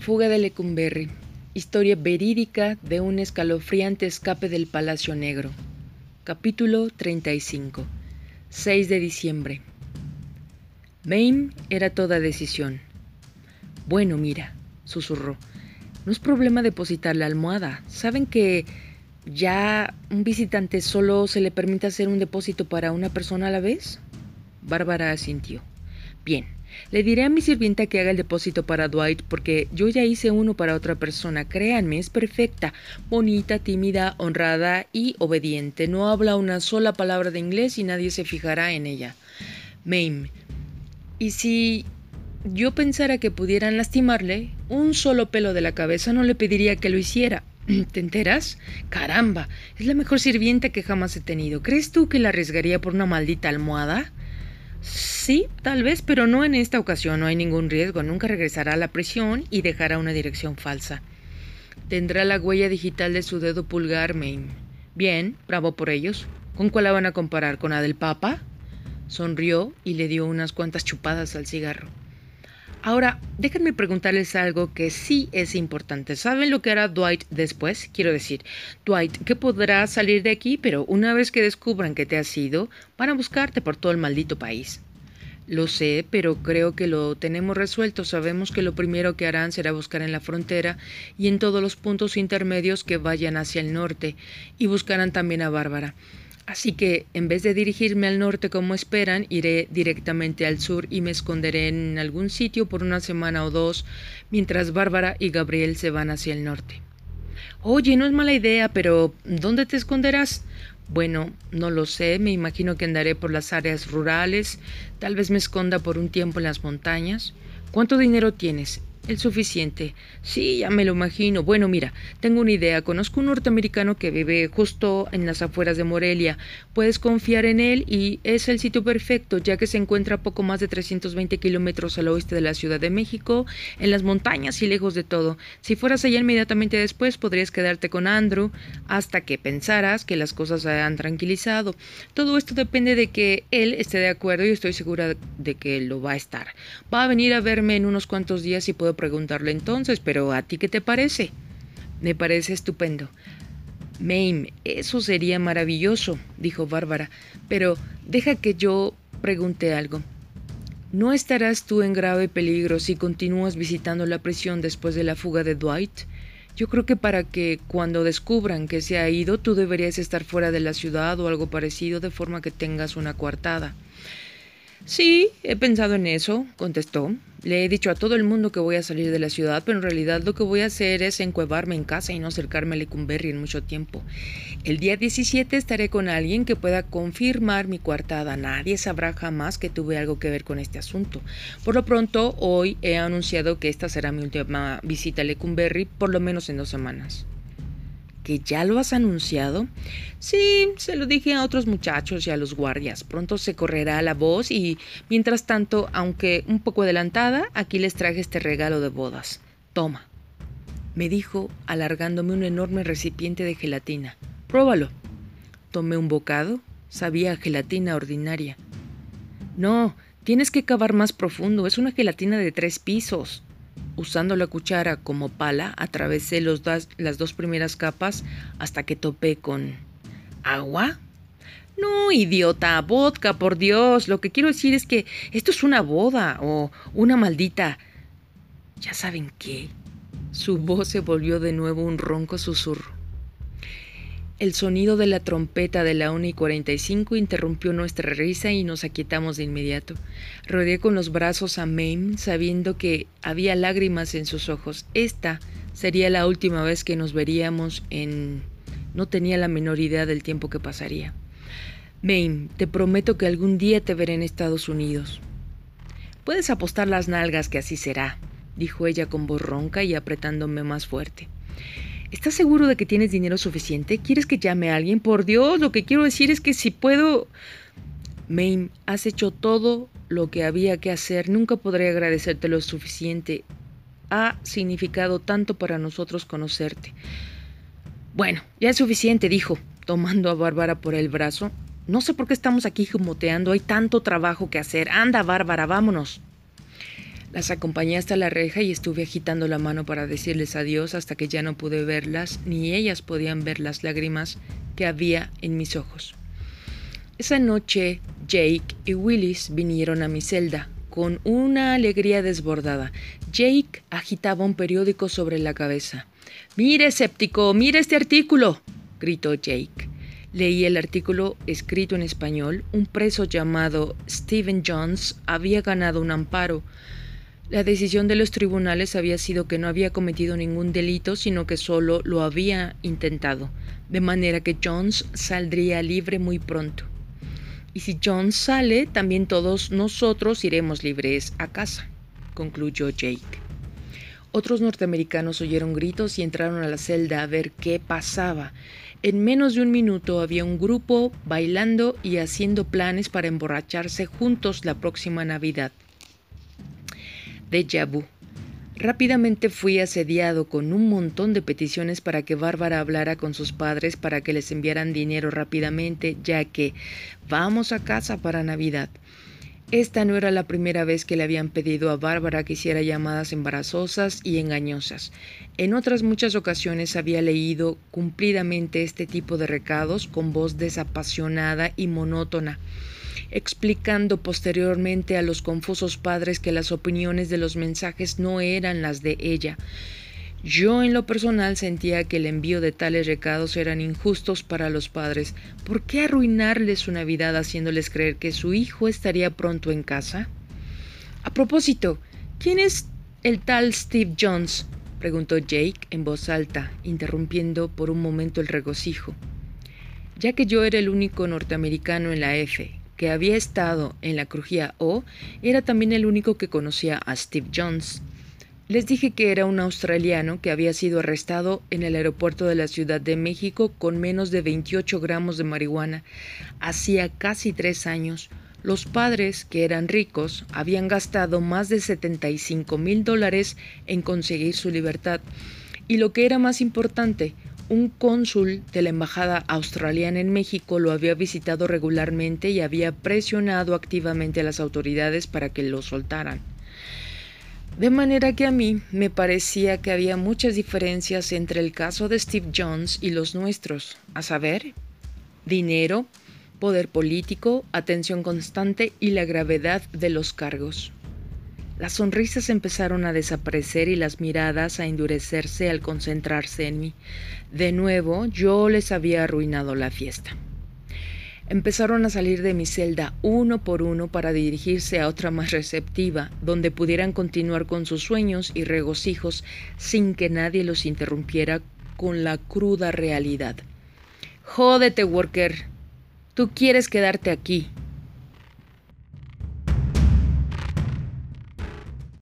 Fuga de Lecumberri. Historia verídica de un escalofriante escape del Palacio Negro. Capítulo 35. 6 de diciembre. Mame era toda decisión. Bueno, mira, susurró. No es problema depositar la almohada. Saben que ya un visitante solo se le permite hacer un depósito para una persona a la vez. Bárbara asintió. Bien, le diré a mi sirvienta que haga el depósito para Dwight porque yo ya hice uno para otra persona. Créanme, es perfecta, bonita, tímida, honrada y obediente. No habla una sola palabra de inglés y nadie se fijará en ella. Mame. ¿Y si yo pensara que pudieran lastimarle, un solo pelo de la cabeza no le pediría que lo hiciera. ¿Te enteras? Caramba, es la mejor sirvienta que jamás he tenido. ¿Crees tú que la arriesgaría por una maldita almohada? Sí, tal vez, pero no en esta ocasión. No hay ningún riesgo. Nunca regresará a la prisión y dejará una dirección falsa. Tendrá la huella digital de su dedo pulgar, Mame. Bien, bravo por ellos. ¿Con cuál la van a comparar? ¿Con la del Papa? Sonrió y le dio unas cuantas chupadas al cigarro. Ahora, déjenme preguntarles algo que sí es importante. ¿Saben lo que hará Dwight después? Quiero decir, Dwight, que podrá salir de aquí, pero una vez que descubran que te has ido, van a buscarte por todo el maldito país. Lo sé, pero creo que lo tenemos resuelto. Sabemos que lo primero que harán será buscar en la frontera y en todos los puntos intermedios que vayan hacia el norte, y buscarán también a Bárbara. Así que, en vez de dirigirme al norte como esperan, iré directamente al sur y me esconderé en algún sitio por una semana o dos, mientras Bárbara y Gabriel se van hacia el norte. Oye, no es mala idea, pero ¿dónde te esconderás? Bueno, no lo sé, me imagino que andaré por las áreas rurales, tal vez me esconda por un tiempo en las montañas. ¿Cuánto dinero tienes? El suficiente. Sí, ya me lo imagino. Bueno, mira, tengo una idea. Conozco un norteamericano que vive justo en las afueras de Morelia. Puedes confiar en él y es el sitio perfecto, ya que se encuentra a poco más de 320 kilómetros al oeste de la Ciudad de México, en las montañas y lejos de todo. Si fueras allá inmediatamente después, podrías quedarte con Andrew hasta que pensaras que las cosas se han tranquilizado. Todo esto depende de que él esté de acuerdo y estoy segura de que lo va a estar. Va a venir a verme en unos cuantos días y puedo preguntarle entonces, pero ¿a ti qué te parece? Me parece estupendo. Mame, eso sería maravilloso, dijo Bárbara, pero deja que yo pregunte algo. ¿No estarás tú en grave peligro si continúas visitando la prisión después de la fuga de Dwight? Yo creo que para que cuando descubran que se ha ido, tú deberías estar fuera de la ciudad o algo parecido, de forma que tengas una coartada. Sí, he pensado en eso, contestó. Le he dicho a todo el mundo que voy a salir de la ciudad, pero en realidad lo que voy a hacer es encuevarme en casa y no acercarme a Lecumberri en mucho tiempo. El día 17 estaré con alguien que pueda confirmar mi coartada. Nadie sabrá jamás que tuve algo que ver con este asunto. Por lo pronto, hoy he anunciado que esta será mi última visita a Lecumberri, por lo menos en dos semanas que ya lo has anunciado? Sí, se lo dije a otros muchachos y a los guardias. Pronto se correrá la voz y, mientras tanto, aunque un poco adelantada, aquí les traje este regalo de bodas. Toma, me dijo, alargándome un enorme recipiente de gelatina. Pruébalo. Tomé un bocado. Sabía gelatina ordinaria. No, tienes que cavar más profundo. Es una gelatina de tres pisos. Usando la cuchara como pala, atravesé los las dos primeras capas hasta que topé con... ¿Agua? No, idiota, vodka, por Dios. Lo que quiero decir es que esto es una boda o una maldita... ¿Ya saben qué? Su voz se volvió de nuevo un ronco susurro. El sonido de la trompeta de la 1 y 45 interrumpió nuestra risa y nos aquietamos de inmediato. Rodeé con los brazos a Mame, sabiendo que había lágrimas en sus ojos. Esta sería la última vez que nos veríamos en... No tenía la menor idea del tiempo que pasaría. Mame, te prometo que algún día te veré en Estados Unidos. Puedes apostar las nalgas que así será, dijo ella con voz ronca y apretándome más fuerte. ¿Estás seguro de que tienes dinero suficiente? ¿Quieres que llame a alguien? Por Dios, lo que quiero decir es que si puedo... Mame, has hecho todo lo que había que hacer. Nunca podré agradecerte lo suficiente. Ha significado tanto para nosotros conocerte. Bueno, ya es suficiente, dijo, tomando a Bárbara por el brazo. No sé por qué estamos aquí jumoteando. Hay tanto trabajo que hacer. Anda, Bárbara, vámonos. Las acompañé hasta la reja y estuve agitando la mano para decirles adiós hasta que ya no pude verlas, ni ellas podían ver las lágrimas que había en mis ojos. Esa noche Jake y Willis vinieron a mi celda con una alegría desbordada. Jake agitaba un periódico sobre la cabeza. Mire, escéptico, mire este artículo, gritó Jake. Leí el artículo escrito en español. Un preso llamado Stephen Jones había ganado un amparo. La decisión de los tribunales había sido que no había cometido ningún delito, sino que solo lo había intentado, de manera que Jones saldría libre muy pronto. Y si Jones sale, también todos nosotros iremos libres a casa, concluyó Jake. Otros norteamericanos oyeron gritos y entraron a la celda a ver qué pasaba. En menos de un minuto había un grupo bailando y haciendo planes para emborracharse juntos la próxima Navidad. De vu. Rápidamente fui asediado con un montón de peticiones para que Bárbara hablara con sus padres para que les enviaran dinero rápidamente, ya que vamos a casa para Navidad. Esta no era la primera vez que le habían pedido a Bárbara que hiciera llamadas embarazosas y engañosas. En otras muchas ocasiones había leído cumplidamente este tipo de recados con voz desapasionada y monótona, explicando posteriormente a los confusos padres que las opiniones de los mensajes no eran las de ella, yo en lo personal sentía que el envío de tales recados eran injustos para los padres. ¿Por qué arruinarles su Navidad haciéndoles creer que su hijo estaría pronto en casa? A propósito, ¿quién es el tal Steve Jones? preguntó Jake en voz alta, interrumpiendo por un momento el regocijo. Ya que yo era el único norteamericano en la F que había estado en la crujía O, era también el único que conocía a Steve Jones. Les dije que era un australiano que había sido arrestado en el aeropuerto de la Ciudad de México con menos de 28 gramos de marihuana hacía casi tres años. Los padres, que eran ricos, habían gastado más de 75 mil dólares en conseguir su libertad. Y lo que era más importante, un cónsul de la Embajada Australiana en México lo había visitado regularmente y había presionado activamente a las autoridades para que lo soltaran. De manera que a mí me parecía que había muchas diferencias entre el caso de Steve Jones y los nuestros, a saber, dinero, poder político, atención constante y la gravedad de los cargos. Las sonrisas empezaron a desaparecer y las miradas a endurecerse al concentrarse en mí. De nuevo, yo les había arruinado la fiesta. Empezaron a salir de mi celda uno por uno para dirigirse a otra más receptiva, donde pudieran continuar con sus sueños y regocijos sin que nadie los interrumpiera con la cruda realidad. Jódete, Worker. Tú quieres quedarte aquí,